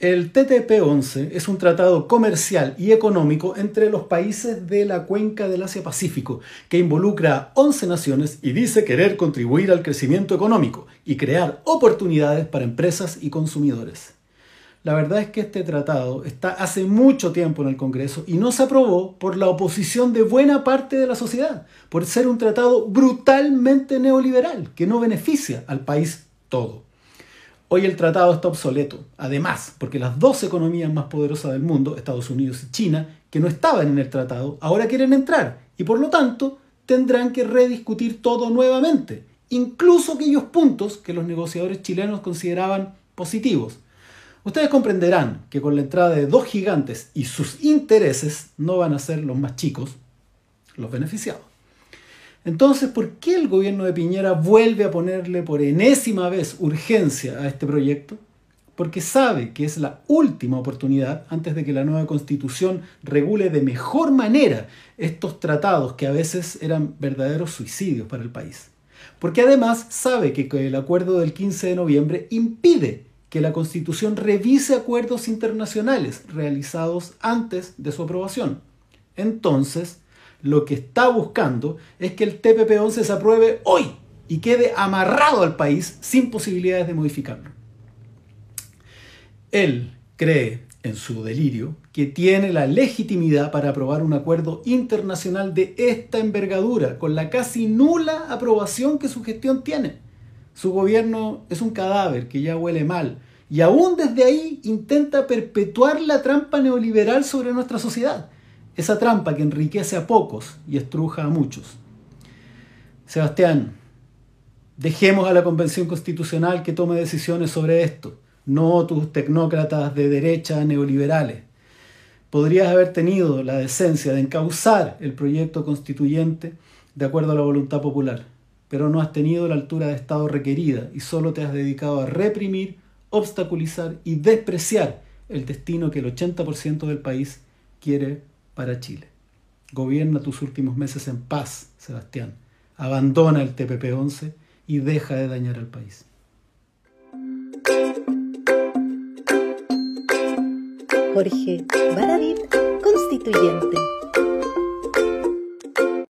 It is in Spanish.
El TTP-11 es un tratado comercial y económico entre los países de la cuenca del Asia-Pacífico, que involucra a 11 naciones y dice querer contribuir al crecimiento económico y crear oportunidades para empresas y consumidores. La verdad es que este tratado está hace mucho tiempo en el Congreso y no se aprobó por la oposición de buena parte de la sociedad, por ser un tratado brutalmente neoliberal que no beneficia al país todo. Hoy el tratado está obsoleto, además, porque las dos economías más poderosas del mundo, Estados Unidos y China, que no estaban en el tratado, ahora quieren entrar y por lo tanto tendrán que rediscutir todo nuevamente, incluso aquellos puntos que los negociadores chilenos consideraban positivos. Ustedes comprenderán que con la entrada de dos gigantes y sus intereses no van a ser los más chicos los beneficiados. Entonces, ¿por qué el gobierno de Piñera vuelve a ponerle por enésima vez urgencia a este proyecto? Porque sabe que es la última oportunidad antes de que la nueva constitución regule de mejor manera estos tratados que a veces eran verdaderos suicidios para el país. Porque además sabe que el acuerdo del 15 de noviembre impide que la constitución revise acuerdos internacionales realizados antes de su aprobación. Entonces, lo que está buscando es que el TPP-11 se apruebe hoy y quede amarrado al país sin posibilidades de modificarlo. Él cree, en su delirio, que tiene la legitimidad para aprobar un acuerdo internacional de esta envergadura, con la casi nula aprobación que su gestión tiene. Su gobierno es un cadáver que ya huele mal, y aún desde ahí intenta perpetuar la trampa neoliberal sobre nuestra sociedad esa trampa que enriquece a pocos y estruja a muchos. Sebastián, dejemos a la Convención Constitucional que tome decisiones sobre esto, no tus tecnócratas de derecha neoliberales. Podrías haber tenido la decencia de encauzar el proyecto constituyente de acuerdo a la voluntad popular, pero no has tenido la altura de Estado requerida y solo te has dedicado a reprimir, obstaculizar y despreciar el destino que el 80% del país quiere para Chile. Gobierna tus últimos meses en paz, Sebastián. Abandona el TPP-11 y deja de dañar al país. Jorge Baradit, constituyente.